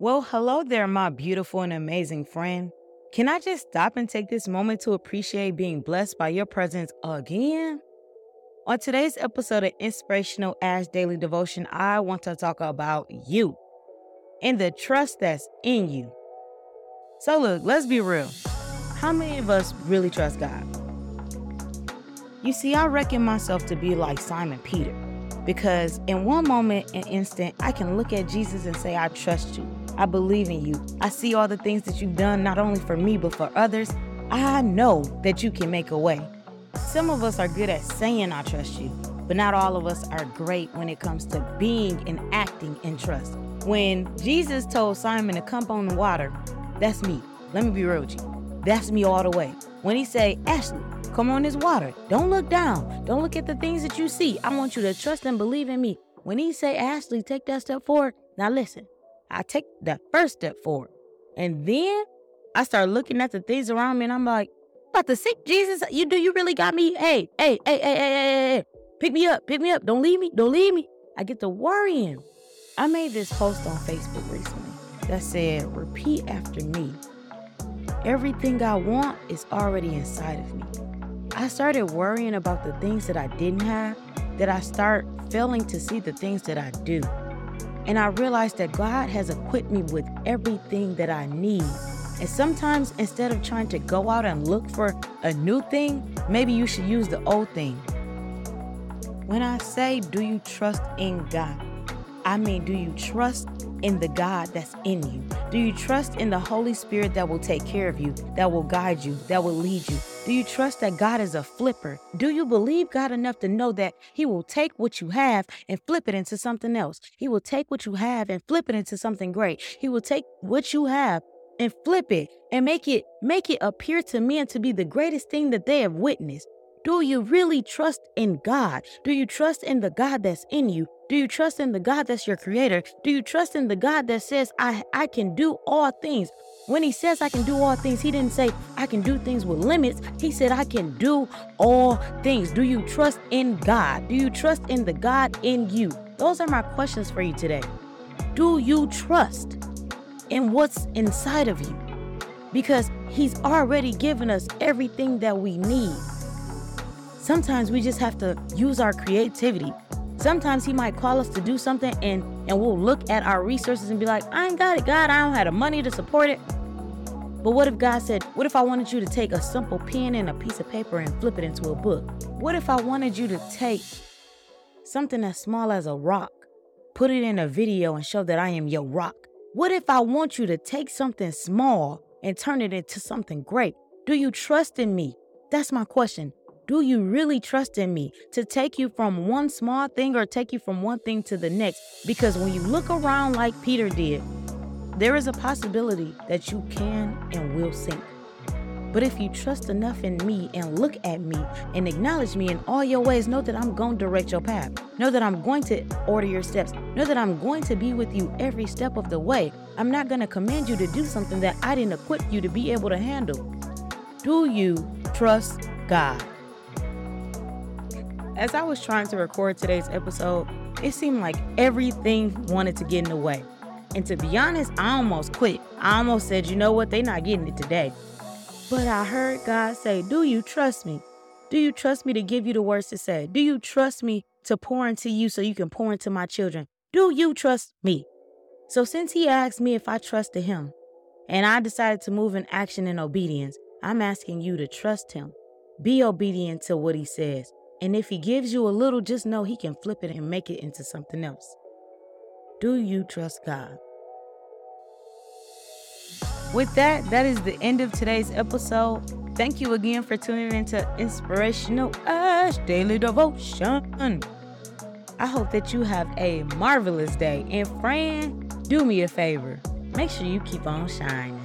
Well, hello there, my beautiful and amazing friend. Can I just stop and take this moment to appreciate being blessed by your presence again? On today's episode of Inspirational Ash Daily Devotion, I want to talk about you and the trust that's in you. So, look, let's be real. How many of us really trust God? You see, I reckon myself to be like Simon Peter because in one moment and instant, I can look at Jesus and say, I trust you. I believe in you. I see all the things that you've done, not only for me, but for others. I know that you can make a way. Some of us are good at saying, I trust you, but not all of us are great when it comes to being and acting in trust. When Jesus told Simon to come on the water, that's me. Let me be real with you. That's me all the way. When he say, Ashley, come on this water. Don't look down. Don't look at the things that you see. I want you to trust and believe in me. When he say, Ashley, take that step forward. Now listen, I take that first step forward. And then I start looking at the things around me and I'm like, about to sick Jesus, you do you really got me? Hey, hey, hey, hey, hey, hey, hey, pick me up, pick me up. Don't leave me, don't leave me. I get to worrying. I made this post on Facebook recently that said, repeat after me. Everything I want is already inside of me. I started worrying about the things that I didn't have, that I start failing to see the things that I do. And I realized that God has equipped me with everything that I need. And sometimes instead of trying to go out and look for a new thing, maybe you should use the old thing. When I say, do you trust in God? I mean, do you trust in the God that's in you? Do you trust in the Holy Spirit that will take care of you, that will guide you, that will lead you? Do you trust that God is a flipper? Do you believe God enough to know that He will take what you have and flip it into something else? He will take what you have and flip it into something great. He will take what you have and flip it and make it make it appear to men to be the greatest thing that they have witnessed. Do you really trust in God? Do you trust in the God that's in you? Do you trust in the God that's your creator? Do you trust in the God that says, I, I can do all things? When he says I can do all things, he didn't say I can do things with limits. He said I can do all things. Do you trust in God? Do you trust in the God in you? Those are my questions for you today. Do you trust in what's inside of you? Because he's already given us everything that we need. Sometimes we just have to use our creativity. Sometimes he might call us to do something and and we'll look at our resources and be like, I ain't got it, God, I don't have the money to support it. But what if God said, What if I wanted you to take a simple pen and a piece of paper and flip it into a book? What if I wanted you to take something as small as a rock, put it in a video and show that I am your rock? What if I want you to take something small and turn it into something great? Do you trust in me? That's my question. Do you really trust in me to take you from one small thing or take you from one thing to the next? Because when you look around like Peter did, there is a possibility that you can and will sink. But if you trust enough in me and look at me and acknowledge me in all your ways, know that I'm going to direct your path. Know that I'm going to order your steps. Know that I'm going to be with you every step of the way. I'm not going to command you to do something that I didn't equip you to be able to handle. Do you trust God? As I was trying to record today's episode, it seemed like everything wanted to get in the way. And to be honest, I almost quit. I almost said, you know what, they're not getting it today. But I heard God say, Do you trust me? Do you trust me to give you the words to say? Do you trust me to pour into you so you can pour into my children? Do you trust me? So, since He asked me if I trusted Him, and I decided to move in action and obedience, I'm asking you to trust Him. Be obedient to what He says. And if he gives you a little, just know he can flip it and make it into something else. Do you trust God? With that, that is the end of today's episode. Thank you again for tuning into Inspirational Ash Daily Devotion. I hope that you have a marvelous day. And friend, do me a favor. Make sure you keep on shining.